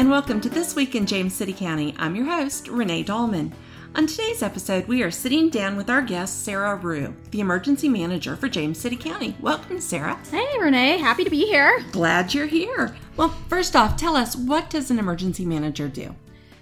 and welcome to This Week in James City County. I'm your host, Renee Dahlman. On today's episode, we are sitting down with our guest, Sara Ruch, the emergency manager for James City County. Welcome, Sara. Hey, Renee. Happy to be here. Glad you're here. Well, first off, tell us what does an emergency manager do?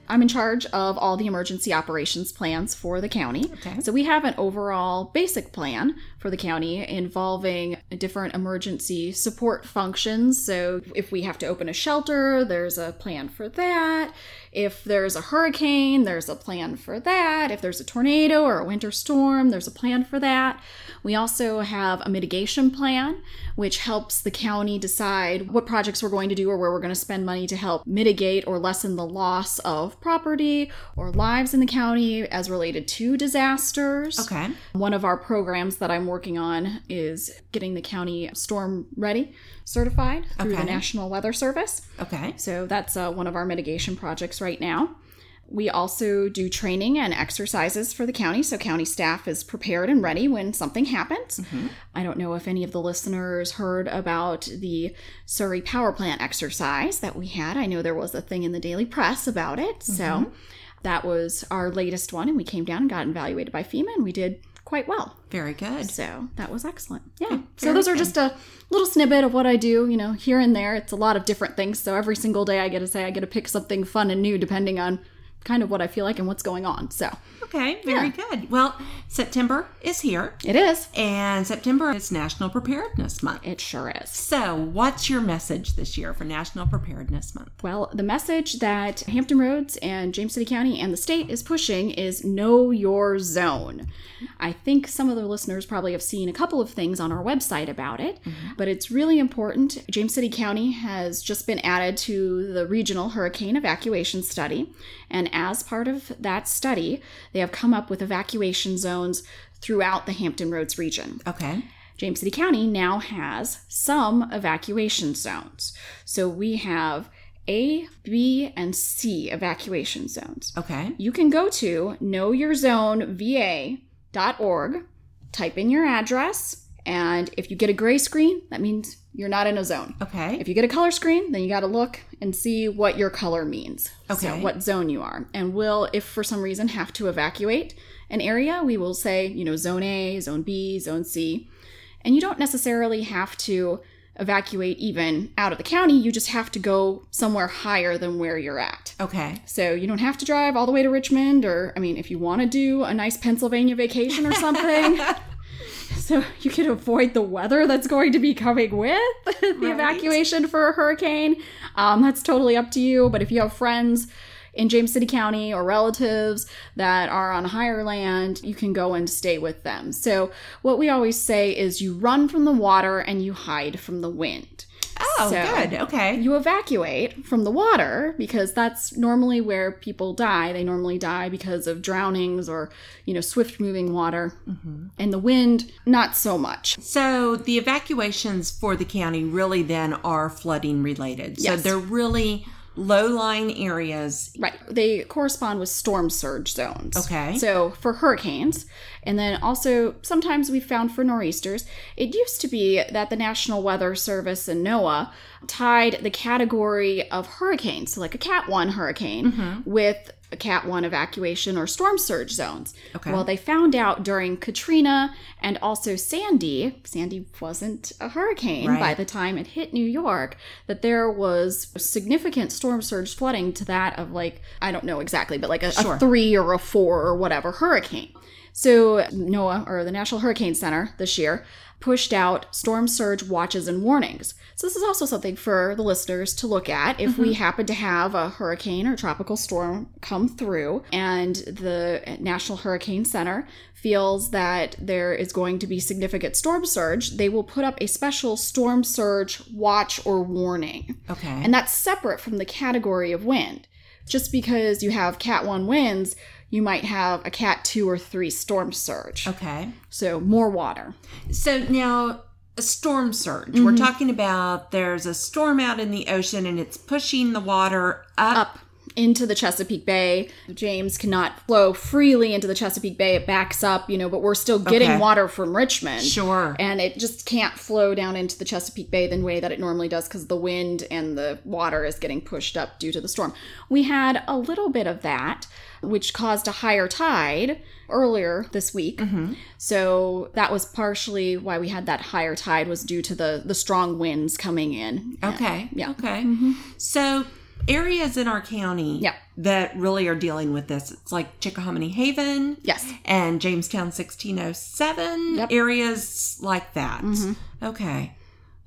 I'm in charge of all the emergency operations plans for the county. Okay. So we have an overall basic plan for the county involving different emergency support functions. So if we have to open a shelter, there's a plan for that. If there's a hurricane, there's a plan for that. If there's a tornado or a winter storm, there's a plan for that. We also have a mitigation plan, which helps the county decide what projects we're going to do or where we're going to spend money to help mitigate or lessen the loss of property or lives in the county as related to disasters. Okay. One of our programs that I'm working on is getting the county storm ready certified through Okay. the National Weather Service. Okay. So that's uh, one of our mitigation projects right now. We also do training and exercises for the county, so county staff is prepared and ready when something happens. Mm-hmm. I don't know if any of the listeners heard about the Surry power plant exercise that we had. I know there was a thing in the daily press about it. So mm-hmm. that was our latest one, and we came down and got evaluated by FEMA, and we did quite well. Very good. So that was excellent. Yeah. very So those are just a little snippet of what I do, you know, here and there. It's a lot of different things. So every single day I get to say I get to pick something fun and new depending on kind of what I feel like and what's going on. So Okay, very good. Well, September is here, it is. and September is National Preparedness Month. It sure is. So, what's your message this year for National Preparedness Month? Well, the message that Hampton Roads and James City County and the state is pushing is know your zone. I think some of the listeners probably have seen a couple of things on our website about it, mm-hmm. but it's really important. James City County has just been added to the regional hurricane evacuation study, and as part of that study, they have come up with evacuation zones throughout the Hampton Roads region. Okay. James City County now has some evacuation zones. So we have A, B, and C evacuation zones. Okay. You can go to knowyourzoneva.org, type in your address, and if you get a gray screen, that means you're not in a zone. Okay. If you get a color screen, then you got to look and see what your color means. So Okay. what zone you are. And we'll, if for some reason have to evacuate an area, we will say, you know, zone A, zone B, zone C. And you don't necessarily have to evacuate even out of the county. You just have to go somewhere higher than where you're at. Okay. So you don't have to drive all the way to Richmond, or I mean, if you want to do a nice Pennsylvania vacation or something. So you can avoid the weather that's going to be coming with the Right. evacuation for a hurricane. Um, that's totally up to you. But if you have friends in James City County or relatives that are on higher land, you can go and stay with them. So what we always say is you run from the water and you hide from the wind. Oh, So- good. Okay. You evacuate from the water because that's normally where people die. They normally die because of drownings or, you know, swift moving water. Mm-hmm. And the wind, not so much. So, the evacuations for the county really then are flooding related. So, they're really low lying areas. Right. They correspond with storm surge zones. Okay. So for hurricanes, and then also sometimes we found for nor'easters, it used to be that the National Weather Service and NOAA tied the category of hurricanes, so like a Cat 1 hurricane, Mm-hmm. with Cat 1 evacuation or storm surge zones. Okay. Well, they found out during Katrina and also Sandy, Sandy wasn't a hurricane Right. by the time it hit New York, that there was significant storm surge flooding to that of like, I don't know exactly, but like a, Sure. a three or a four or whatever hurricane. So NOAA or the National Hurricane Center this year pushed out storm surge watches and warnings. So this is also something for the listeners to look at if we mm-hmm. happen to have a hurricane or tropical storm come through and the National Hurricane Center feels that there is going to be significant storm surge, they will put up a special storm surge watch or warning. Okay. And that's separate from the category of wind. Just because you have Cat 1 winds, you might have a Cat 2 or 3 storm surge. okay. So more water. So, now a storm surge. Mm-hmm. We're talking about there's a storm out in the ocean and it's pushing the water up. Up into the Chesapeake Bay. James cannot flow freely into the Chesapeake Bay. It backs up, you know, but we're still getting Okay. water from Richmond. Sure. And it just can't flow down into the Chesapeake Bay the way that it normally does because the wind and the water is getting pushed up due to the storm. We had a little bit of that, which caused a higher tide earlier this week. Mm-hmm. So that was partially why we had that higher tide was due to the the strong winds coming in. Okay. Yeah. Okay. So areas in our county Yeah. that really are dealing with this, it's like Chickahominy Haven. Yes. And Jamestown 1607 Yep. areas like that. Mm-hmm. Okay.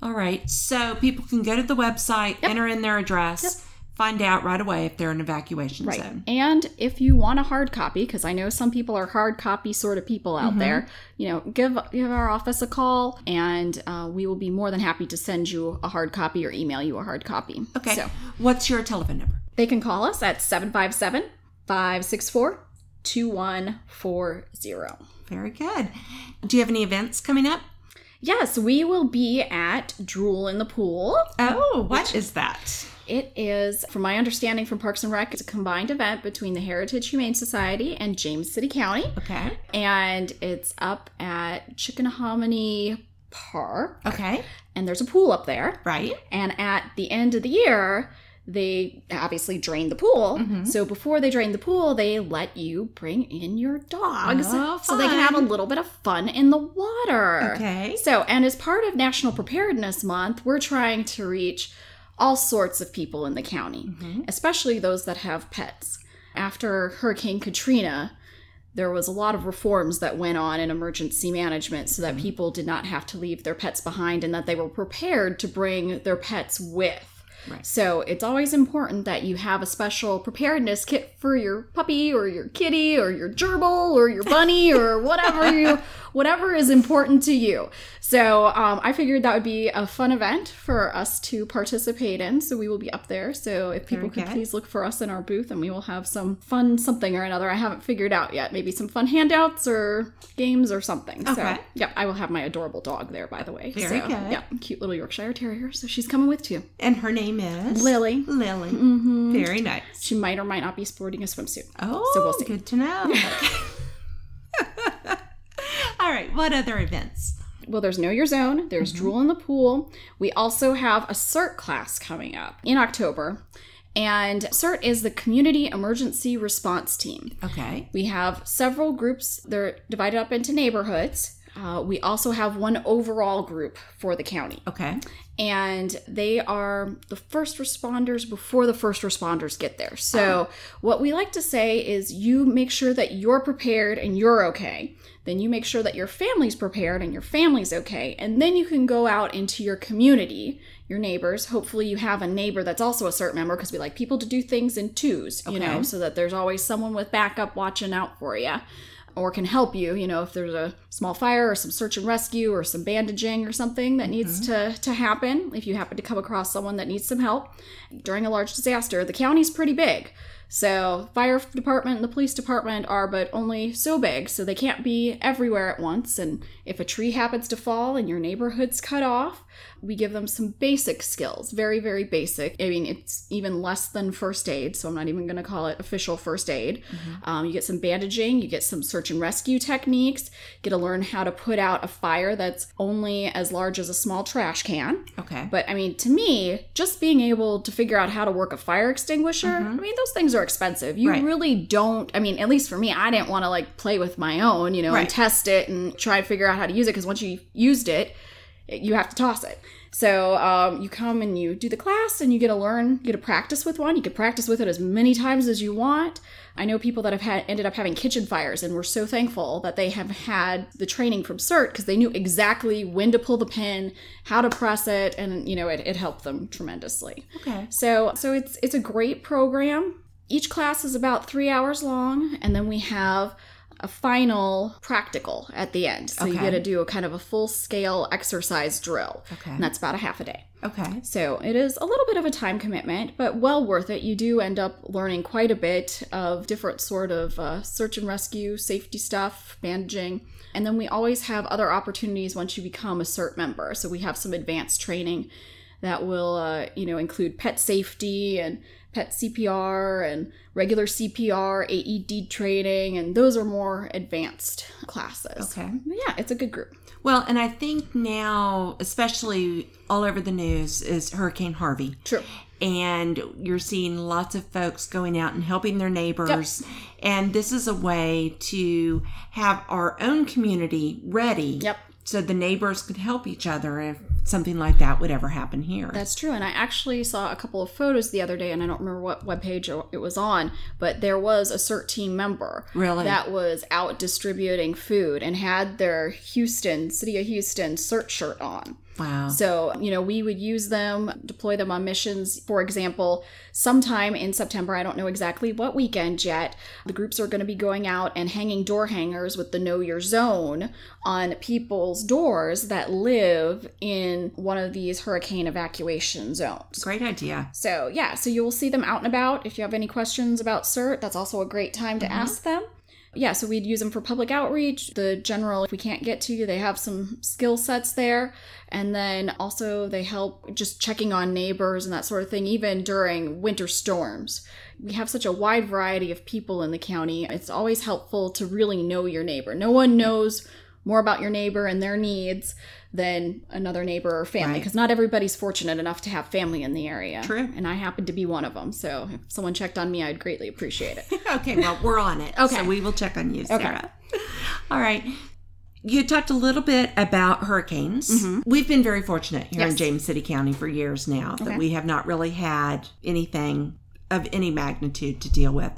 All right. So people can go to the website, enter in their address, find out right away if they're in evacuation Right. zone. And if you want a hard copy, because I know some people are hard copy sort of people Mm-hmm. out there, you know, give give our office a call, and uh, we will be more than happy to send you a hard copy or email you a hard copy. Okay. So What's your telephone number? they can call us at 757 564 2140. Very good. Do you have any events coming up? Yes, we will be at Drool in the Pool. Oh, what is that? It is, from my understanding from Parks and Rec, it's a combined event between the Heritage Humane Society and James City County. Okay. and it's up at Chickahominy Park, Okay. and there's a pool up there. Right. And at the end of the year, they obviously drain the pool. Mhm. So before they drain the pool, they let you bring in your dogs Oh, so they can have a little bit of fun in the water. Okay. So, and as part of National Preparedness Month, we're trying to reach all sorts of people in the county, Mhm. especially those that have pets. After Hurricane Katrina, there was a lot of reforms that went on in emergency management so that people did not have to leave their pets behind and that they were prepared to bring their pets with. Right. So it's always important that you have a special preparedness kit for your puppy or your kitty or your gerbil or your bunny or whatever you whatever is important to you. So um, I figured that would be a fun event for us to participate in. So we will be up there. So if people Very could please look for us in our booth, and we will have some fun something or another. I haven't figured out yet. Maybe some fun handouts or games or something. So Okay. yeah, I will have my adorable dog there. By the way, Very so, good. Yeah, cute little Yorkshire Terrier. So she's coming with too. And her name is Lily. Lily. Mm-hmm. Very nice. She might or might not be sporting a swimsuit. Oh, So we'll see. good to know. All right. What other events? Well, there's Know Your Zone, there's Mm-hmm. Drool in the Pool. We also have a CERT class coming up in October. And CERT is the Community Emergency Response Team. Okay. We have several groups, they're divided up into neighborhoods. Uh, we also have one overall group for the county. Okay. and they are the first responders before the first responders get there. So, what we like to say is you make sure that you're prepared and you're okay. Then you make sure that your family's prepared and your family's okay. And then you can go out into your community, your neighbors. Hopefully, you have a neighbor that's also a CERT member because we like people to do things in twos, you know, so that there's always someone with backup watching out for you or can help you you know if there's a small fire or some search and rescue or some bandaging or something that needs mm-hmm. to to happen if you happen to come across someone that needs some help during a large disaster the county's pretty big. So fire department and the police department are but only so big so they can't be everywhere at once and if a tree happens to fall and your neighborhood's cut off we give them some basic skills very very basic i mean it's even less than first aid so i'm not even going to call it official first aid um, you get some bandaging you get some search and rescue techniques get to learn how to put out a fire that's only as large as a small trash can Okay. but I mean, to me, just being able to figure out how to work a fire extinguisher, I mean, those things are expensive. You Right. really don't, I mean, at least for me, I didn't want to like play with my own, you know, Right. and test it and try and figure out how to use it because once you've used it- you have to toss it. So um, you come and you do the class and you get to learn, you get to practice with one. You can practice with it as many times as you want. I know people that have had ended up having kitchen fires and we're so thankful that they have had the training from CERT because they knew exactly when to pull the pin, how to press it, and you know it, it helped them tremendously. Okay. So so it's it's a great program. Each class is about three hours long, and then we have a final practical at the end. So you Okay. get to do a kind of a full scale exercise drill. Okay. And that's about a half a day. Okay. So it is a little bit of a time commitment, but well worth it. You do end up learning quite a bit of different sort of uh, search and rescue, safety stuff, bandaging, and then we always have other opportunities once you become a CERT member. So we have some advanced training that will, uh, you know, include pet safety and pet CPR and regular CPR, AED training, and those are more advanced classes. Okay. But yeah, it's a good group. Well, and I think now, especially all over the news, is Hurricane Harvey. True. And you're seeing lots of folks going out and helping their neighbors. And this is a way to have our own community ready. Yep. So the neighbors could help each other if something like that would ever happen here. That's true. And I actually saw a couple of photos the other day, and I don't remember what webpage it was on, but there was a CERT team member Really? that was out distributing food and had their Houston, City of Houston CERT shirt on. Wow. So, you know, we would use them, deploy them on missions. For example, sometime in September, I don't know exactly what weekend yet, the groups are going to be going out and hanging door hangers with the Know Your Zone on people's doors that live in one of these hurricane evacuation zones. Great idea. So, yeah, so you will see them out and about. If you have any questions about CERT, that's also a great time to mm-hmm. ask them. Yeah, so we'd use them for public outreach. The general, if we can't get to you, they have some skill sets there. And then also they help just checking on neighbors and that sort of thing, even during winter storms. We have such a wide variety of people in the county. It's always helpful to really know your neighbor. No one knows more about your neighbor and their needs than another neighbor or family Right. because not everybody's fortunate enough to have family in the area. True. And I happen to be one of them. So if someone checked on me, I'd greatly appreciate it. Okay, well, we're on it. Okay. So we will check on you, Sara. All right. You talked a little bit about hurricanes. We've been very fortunate here in Mm-hmm. James City County for years now that we have not really had anything of any magnitude to deal with.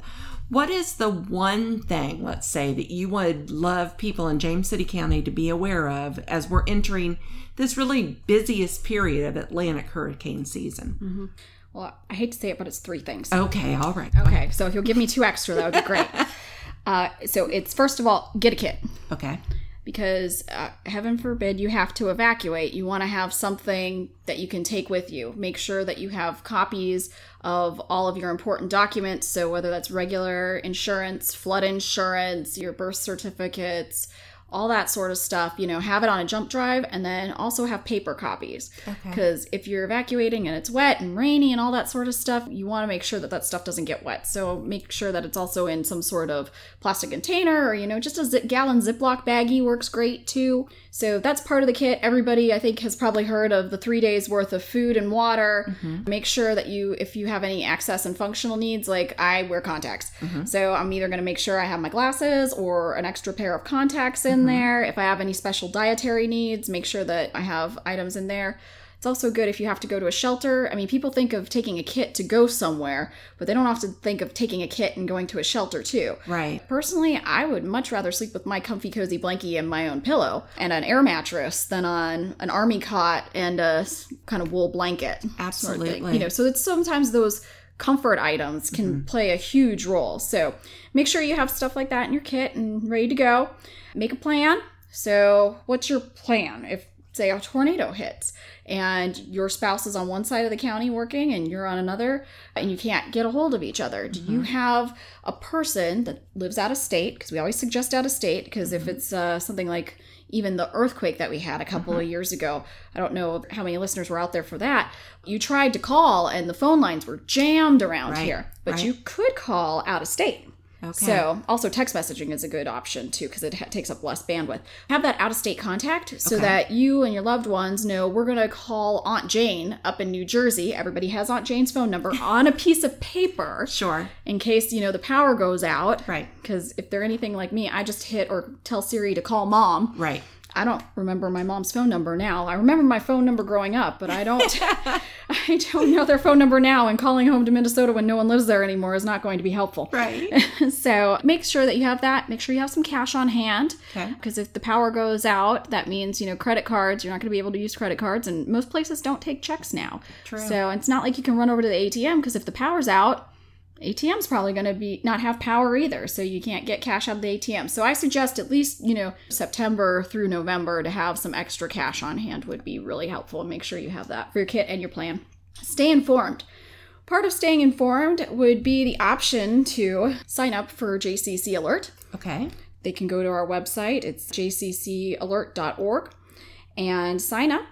What is the one thing, let's say, that you would love people in James City County to be aware of as we're entering this really busiest period of Atlantic hurricane season? Mm-hmm. Well, I hate to say it, but it's three things. Okay, all right. Okay, so if you'll give me two extra, that would be great. uh, so it's first of all, get a kit. Okay. because uh, heaven forbid you have to evacuate you want to have something that you can take with you make sure that you have copies of all of your important documents. So whether that's regular insurance flood insurance your birth certificates all that sort of stuff you know have it on a jump drive and then also have paper copies. Okay. because if you're evacuating and it's wet and rainy and all that sort of stuff you want to make sure that that stuff doesn't get wet. So make sure that it's also in some sort of plastic container or you know just a zip gallon ziploc baggie works great too. So that's part of the kit. Everybody i think has probably heard of the three days worth of food and water. Mm-hmm. Make sure that you if you have any access and functional needs like i wear contacts. Mm-hmm. So i'm either going to make sure i have my glasses or an extra pair of contacts in Mm-hmm. there if i have any special dietary needs make sure that i have items in there it's also good if you have to go to a shelter. I mean, people think of taking a kit to go somewhere, but they don't often think of taking a kit and going to a shelter too. Right. Personally, I would much rather sleep with my comfy, cozy blankie and my own pillow and an air mattress than on an army cot and a kind of wool blanket. sort of. Absolutely. You know, so it's sometimes those comfort items can mm-hmm. play a huge role. So make sure you have stuff like that in your kit and ready to go. Make a plan. So, what's your plan if, say, a tornado hits and your spouse is on one side of the county working and you're on another and you can't get a hold of each other? Do you mm-hmm. have a person that lives out of state? Because we always suggest out of state, because if mm-hmm. it's uh, something like even the earthquake that we had a couple mm-hmm. of years ago, I don't know how many listeners were out there for that. You tried to call and the phone lines were jammed around Right, here, but right. you could call out of state. Okay. So, also text messaging is a good option too because it ha- takes up less bandwidth. Have that out of state contact so Okay. that you and your loved ones know we're going to call Aunt Jane up in New Jersey. Everybody has Aunt Jane's phone number on a piece of paper Sure. in case, you know, the power goes out. Right. Because if they're anything like me, I just hit or tell Siri to call mom. Right. I don't remember my mom's phone number now. I remember my phone number growing up, but I don't I don't know their phone number now and calling home to Minnesota when no one lives there anymore is not going to be helpful. Right. so, make sure that you have that. Make sure you have some cash on hand. Okay. Because if the power goes out, that means, you know, credit cards, you're not going to be able to use credit cards and most places don't take checks now. True. So, it's not like you can run over to the ATM because if the power's out, ATM's probably going to be not have power either, so you can't get cash out of the ATM. So I suggest at least, you know, September through November to have some extra cash on hand would be really helpful. Make sure you have that for your kit and your plan. Stay informed. Part of staying informed would be the option to sign up for JCC Alert. Okay. They can go to our website, it's jccalert.org, and sign up.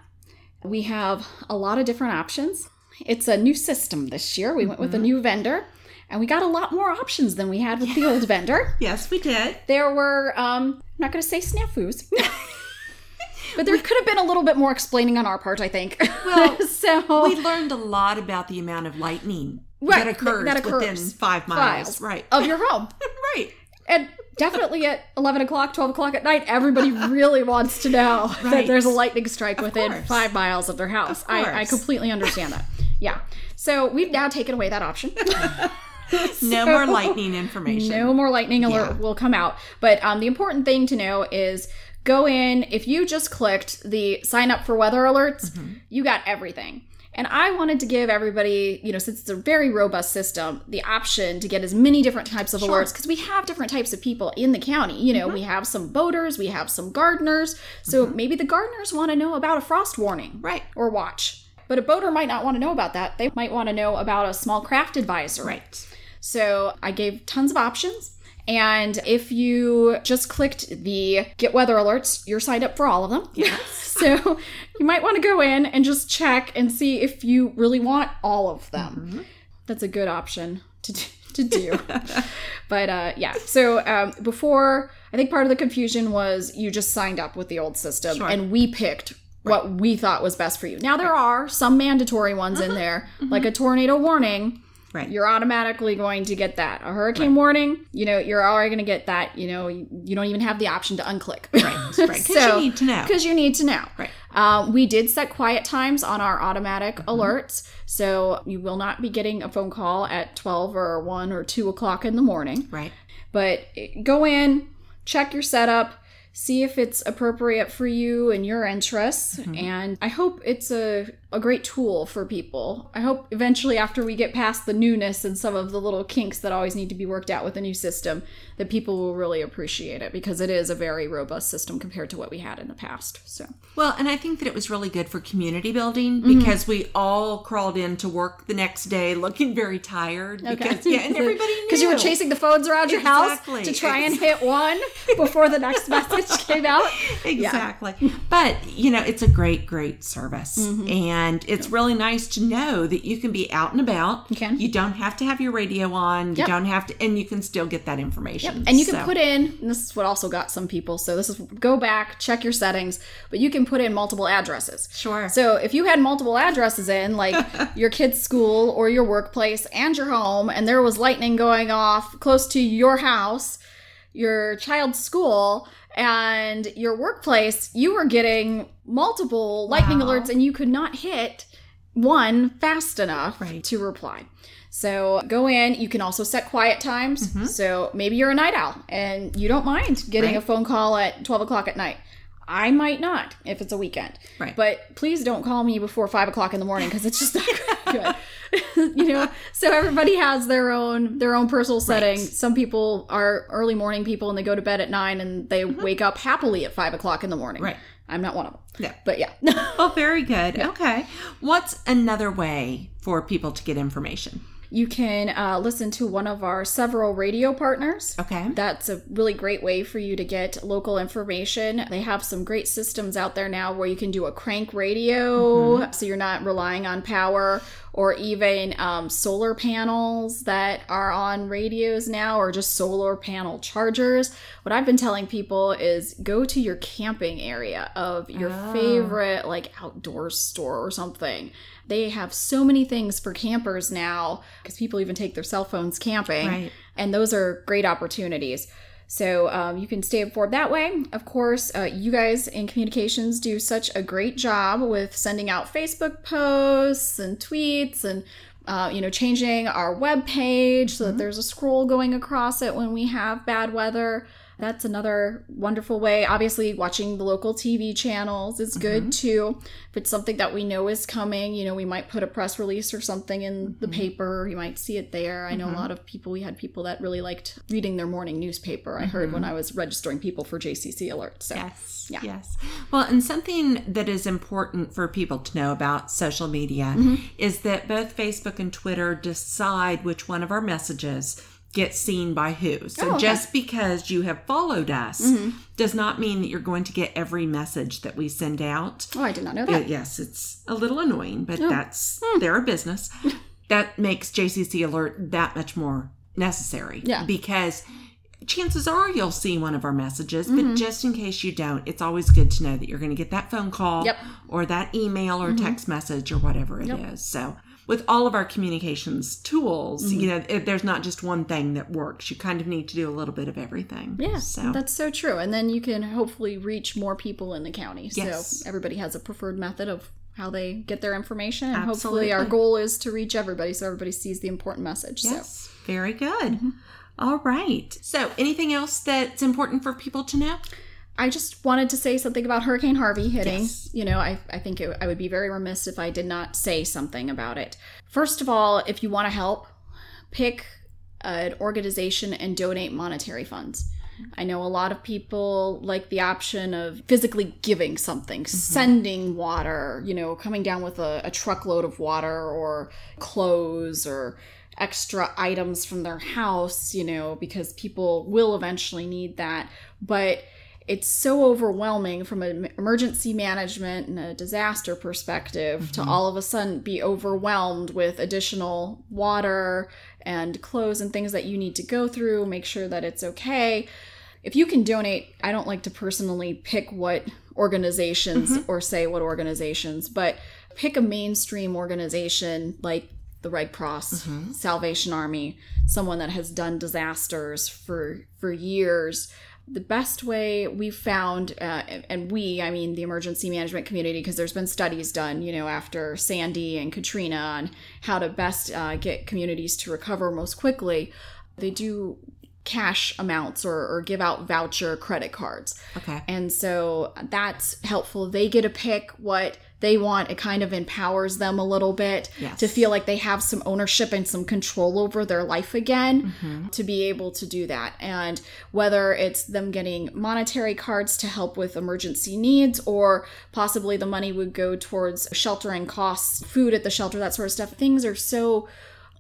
We have a lot of different options. It's a new system this year. We went with a mm-hmm. new vendor and we got a lot more options than we had with the old vendor. Yes, we did. There were, um, I'm not going to say snafus. But there could have been a little bit more explaining on our part, I think. Well, so We learned a lot about the amount of lightning Right, that occurs, that occurs. within five miles. files Right. of your home. right. And definitely at 11 o'clock, 12 o'clock at night, everybody really wants to know that there's a lightning strike within course. five miles of their house. Of I, I completely understand that. Yeah. So we've now taken away that option. No more lightning information. No more lightning alert Yeah. will come out. But um, the important thing to know is go in. If you just clicked the sign up for weather alerts, Mm-hmm. you got everything. And I wanted to give everybody, you know, since it's a very robust system, the option to get as many different types of Sure. Mm-hmm. alerts because we have different types of people in the county. You know, we have some boaters, we have some gardeners. So maybe the gardeners want to know about a frost warning Right. or watch. But a boater might not want to know about that. They might want to know about a small craft advisory. Right. So I gave tons of options. And if you just clicked the get weather alerts, you're signed up for all of them. Yes. so you might want to go in and just check and see if you really want all of them. That's a good option to do. To do. but uh, yeah, so um, before, I think part of the confusion was you just signed up with the old system Sure. and we picked what we thought was best for you. Now, there are some mandatory ones in there, like a tornado warning Right. you're automatically going to get that. A hurricane warning, you know, you're already going to get that. You know, you, you don't even have the option to unclick. Right. Right. Because you need to know. Because you need to know. Right. Um, we did set quiet times on our automatic mm-hmm. alerts. So you will not be getting a phone call at 12 or 1 or 2 o'clock in the morning. Right. But eh, go in, check your setup, see if it's appropriate for you and your interests. Mm-hmm. And I hope it's a, a great tool for people. I hope eventually, after we get past the newness and some of the little kinks that always need to be worked out with a new system, that people will really appreciate it because it is a very robust system compared to what we had in the past. So, Well, and I think that it was really good for community building Mm-hmm. because we all crawled in to work the next day looking very tired. Because yeah, and everybody knew Because you were chasing the phones around your Exactly. house to try and hit one before the next message came out. Exactly. But, you know, it's a great, great service. Mm-hmm. And it's really nice to know that you can be out and about. You can. You don't have to have your radio on. You Yep. don't have to, and you can still get that information. Yep. And you can So- put in, and this is what also got some people, so this is go back, check your settings, but you can put in multiple addresses. Sure. So if you had multiple addresses in, like your kid's school or your workplace and your home, and there was lightning going off close to your house, your child's school, and your workplace, you were getting multiple lightning Wow. alerts and you could not hit one fast enough Right. to reply. So go in. You can also set quiet times. Mm-hmm. So maybe you're a night owl and you don't mind getting a phone call at 12 o'clock at night. I might not if it's a weekend. Right. But please don't call me before five o'clock in the morning because it's just not good. you know. So everybody has their own their own personal setting. Some people are early morning people and they go to bed at nine and they mm-hmm. wake up happily at five o'clock in the morning. Right. I'm not one of them. Yeah. But yeah. Oh, very good. Okay. What's another way for people to get information? You can uh, listen to one of our several radio partners. Okay. That's a really great way for you to get local information. They have some great systems out there now where you can do a crank radio, so you're not relying on power, or even um, solar panels that are on radios now, or just solar panel chargers. What I've been telling people is go to your camping area of your Oh. favorite, like outdoor store or something. They have so many things for campers now because people even take their cell phones camping Right. and those are great opportunities. So um, you can stay informed that way. Of course, uh, you guys in communications do such a great job with sending out Facebook posts and tweets and uh, you know changing our web page so that there's a scroll going across it when we have bad weather. That's another wonderful way. Obviously, watching the local TV channels is good mm-hmm. too. If it's something that we know is coming, you know, we might put a press release or something in the mm-hmm. paper. You might see it there. I know a mm-hmm. lot of people, we had people that really liked reading their morning newspaper. I heard when I was registering people for JCC Alert. So, Yes. Yeah. Yes. Well, and something that is important for people to know about social media Mm-hmm. is that both Facebook and Twitter decide which one of our messages gets seen by who. So Oh, okay. Mm-hmm. just because you have followed us does not mean that you're going to get every message that we send out. Oh, I did not know that. yes, it's a little annoying, but that's Hmm. their business. that makes JCC Alert that much more necessary. Yeah. Because chances are you'll see one of our messages, Mm-hmm. but just in case you don't, it's always good to know that you're going to get that phone call Yep. Mm-hmm. or that email or text message or whatever it is. So, with all of our communications tools, Mm-hmm. you know, it, there's not just one thing that works. You kind of need to do a little bit of everything. Yeah, So, that's so true. And then you can hopefully reach more people in the county. Yes. So everybody has a preferred method of how they get their information. And Absolutely. hopefully our goal is to reach everybody so everybody sees the important message. yes, very good. Mm-hmm. All right. So, anything else that's important for people to know? I just wanted to say something about Hurricane Harvey hitting. Yes. You know, I, I think it, I would be very remiss if I did not say something about it. First of all, if you want to help, pick an organization and donate monetary funds. I know a lot of people like the option of physically giving something, mm-hmm. sending water, you know, coming down with a, a truckload of water or clothes or extra items from their house, you know, because people will eventually need that. But it's so overwhelming from an emergency management and a disaster perspective to mm-hmm. all of a sudden be overwhelmed with additional water and clothes and things that you need to go through, make sure that it's okay. If you can donate, I don't like to personally pick what organizations mm-hmm. or say what organizations, but pick a mainstream organization like the Red Cross, mm-hmm. Salvation Army, someone that has done disasters for for years. The best way we've found, uh, and we, I mean the emergency management community, because there's been studies done, you know, after Sandy and Katrina on how to best uh, get communities to recover most quickly. They do cash amounts or, or give out voucher credit cards. Okay. And so that's helpful. They get to pick what they want. It kind of empowers them a little bit Yes. to feel like they have some ownership and some control over their life again mm-hmm. to be able to do that. And whether it's them getting monetary cards to help with emergency needs or possibly the money would go towards sheltering costs, food at the shelter, that sort of stuff. Things are so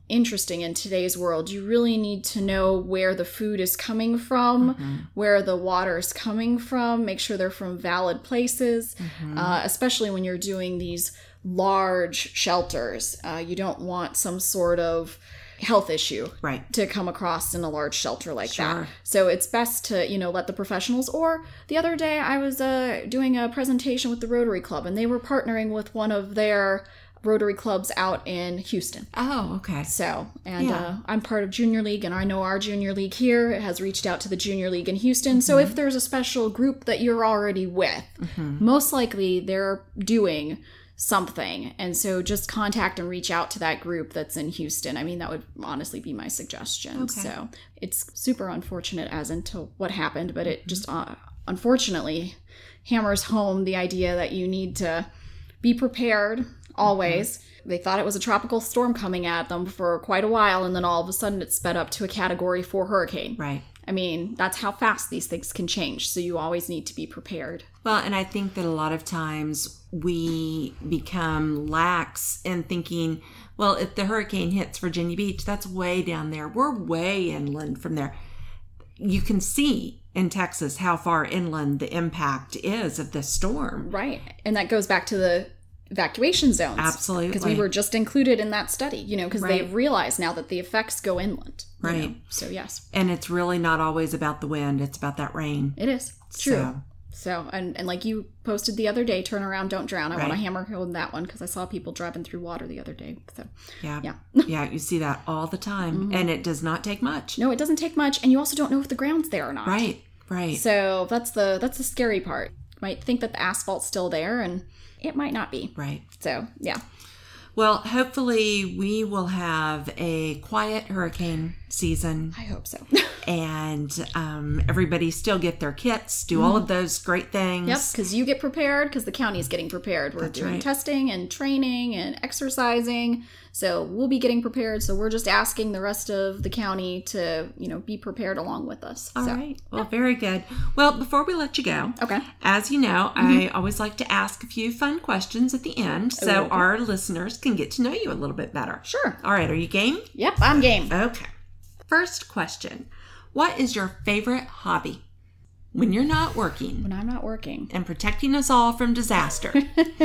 interesting in today's world. You really need to know where the food is coming from, where the water is coming from, make sure they're from valid places, uh, especially when you're doing these large shelters. Uh, you don't want some sort of health issue Right. to come across in a large shelter like Sure. that. So it's best to, you know, let the professionals or the other day I was uh, doing a presentation with the Rotary Club and they were partnering with one of their Rotary clubs out in Houston. Oh, okay. So, and Yeah. uh, I'm part of Junior League, and I know our Junior League here has reached out to the Junior League in Houston. So, if there's a special group that you're already with, most likely they're doing something. And so, just contact and reach out to that group that's in Houston. I mean, that would honestly be my suggestion. Okay. So, it's super unfortunate as into what happened, but it just uh, unfortunately hammers home the idea that you need to be prepared always. They thought it was a tropical storm coming at them for quite a while, and then all of a sudden it sped up to a category four hurricane. Right. I mean, that's how fast these things can change, so you always need to be prepared. Well, and I think that a lot of times we become lax in thinking, well, if the hurricane hits Virginia Beach, that's way down there. We're way inland from there. You can see in Texas how far inland the impact is of this storm. Right. And that goes back to the evacuation zones. Absolutely. Because we were just included in that study, you know, because Right. they realize now that the effects go inland. you Right. know. So, yes, And it's really not always about the wind, it's about that rain. it is. True. So, So, and, and like you posted the other day, turn around, don't drown. I want to hammer home that one because I saw people driving through water the other day. So, yeah. Yeah. Mm-hmm. yeah, you see that all the time. And it does not take much. no, it doesn't take much, and you also don't know if the ground's there or not. Right, right. So that's the that's the scary part. You might think that the asphalt's still there, and it might not be. right. So yeah, Well, hopefully, we will have a quiet hurricane season I hope so. and um, everybody still get their kits, do all of those great things. yep, because you get prepared, because the county is getting prepared. We're doing right. testing and training and exercising, so we'll be getting prepared. So we're just asking the rest of the county to you know be prepared along with us. All so right. Well, very good. Well, before we let you go, okay, as you know, I always like to ask a few fun questions at the end so Okay. our listeners can get to know you a little bit better. sure. All right. Are you game? Yep, I'm game. Okay. First question What is your favorite hobby? When you're not working When I'm not working. and protecting us all from disaster.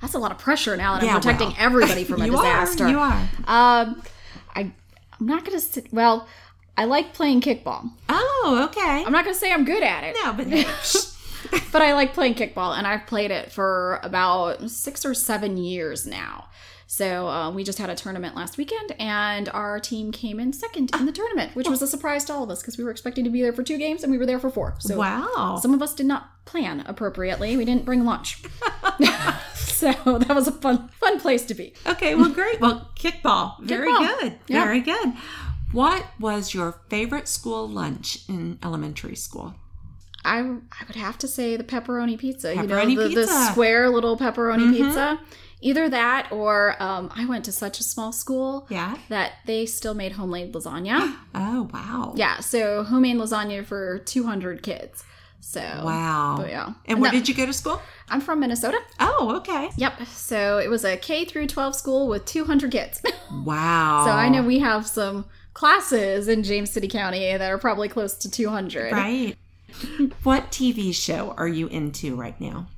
That's a lot of pressure now that I'm protecting well, everybody from a you disaster. Are, you are. Um, I, I'm not gonna sit. Well, I like playing kickball. Oh, okay. I'm not gonna say I'm good at it, No, but but I like playing kickball, and I've played it for about six or seven years now. So uh, we just had a tournament last weekend, and our team came in second in the tournament, which was a surprise to all of us because we were expecting to be there for two games, and we were there for four. So wow. some of us did not plan appropriately. We didn't bring lunch, so that was a fun fun place to be. Okay, well, great. Well, kickball. Very Kickball. good. Yeah. Very good. What was your favorite school lunch in elementary school? I I would have to say the pepperoni pizza. Pepperoni you know, the, the square little pepperoni Mhm. pizza. Either that or um, I went to such a small school Yeah. that they still made homemade lasagna. Oh, wow. yeah, so homemade lasagna for 200 kids. So Wow. but yeah. And, And where that- did you go to school? I'm from Minnesota. Oh, okay. Yep. So it was a K through 12 school with 200 kids. Wow. so I know we have some classes in James City County that are probably close to 200. Right. What TV show are you into right now?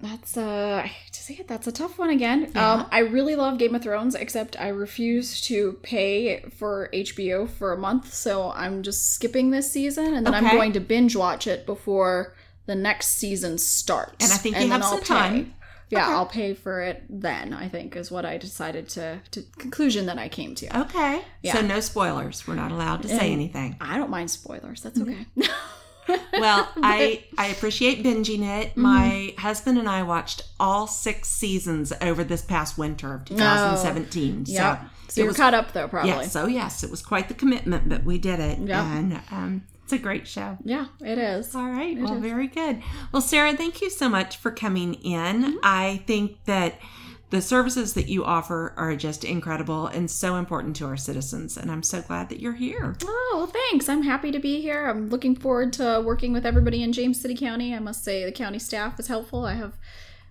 That's uh hate to say it, that's a tough one again. Yeah. Um I really love Game of Thrones, except I refuse to pay for HBO for a month, so I'm just skipping this season and then I'm going to binge watch it before the next season starts. And I think you then have some pay. time. Yeah, Okay. I'll pay for it then, I think is what I decided to to conclusion that I came to. Okay. Yeah. So no spoilers. We're not allowed to say And- anything. I don't mind spoilers. That's Mm-hmm. Well, I I appreciate binging it. Mm-hmm. My husband and I watched all six seasons over this past winter of 2017. Yep. So, So it you're was caught up though, probably. yes. So yes, it was quite the commitment, but we did it. Yep. And um, it's a great show. Yeah, it is. All right. Well, is. very good. Well, Sara, thank you so much for coming in. Mm-hmm. I think that the services that you offer are just incredible and so important to our citizens. And I'm so glad that you're here. Oh, thanks. I'm happy to be here. I'm looking forward to working with everybody in James City County. I must say the county staff is helpful. I have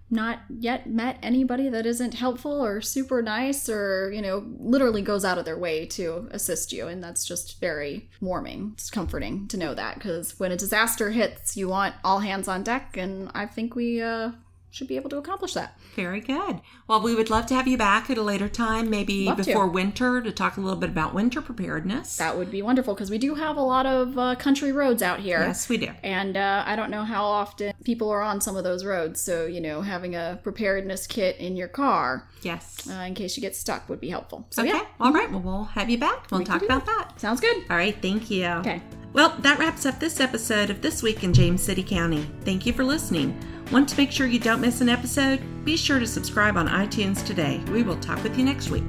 not yet met anybody that isn't helpful or super nice or, you know, literally goes out of their way to assist you. And that's just very warming. It's comforting to know that because when a disaster hits, you want all hands on deck. And I think we uh, should be able to accomplish that. Very good. Well, we would love to have you back at a later time, maybe Love to. before winter, to talk a little bit about winter preparedness. That would be wonderful because we do have a lot of uh, country roads out here. yes, we do. And uh, I don't know how often people are on some of those roads. So, you know, having a preparedness kit in your car Yes. uh, in case you get stuck would be helpful. So, okay. yeah, All right. Well, we'll have you back. We'll We talk about that. sounds good. All right. Thank you. Okay. Well, that wraps up this episode of This Week in James City County. Thank you for listening. Want to make sure you don't miss an episode? Be sure to subscribe on iTunes today. We will talk with you next week.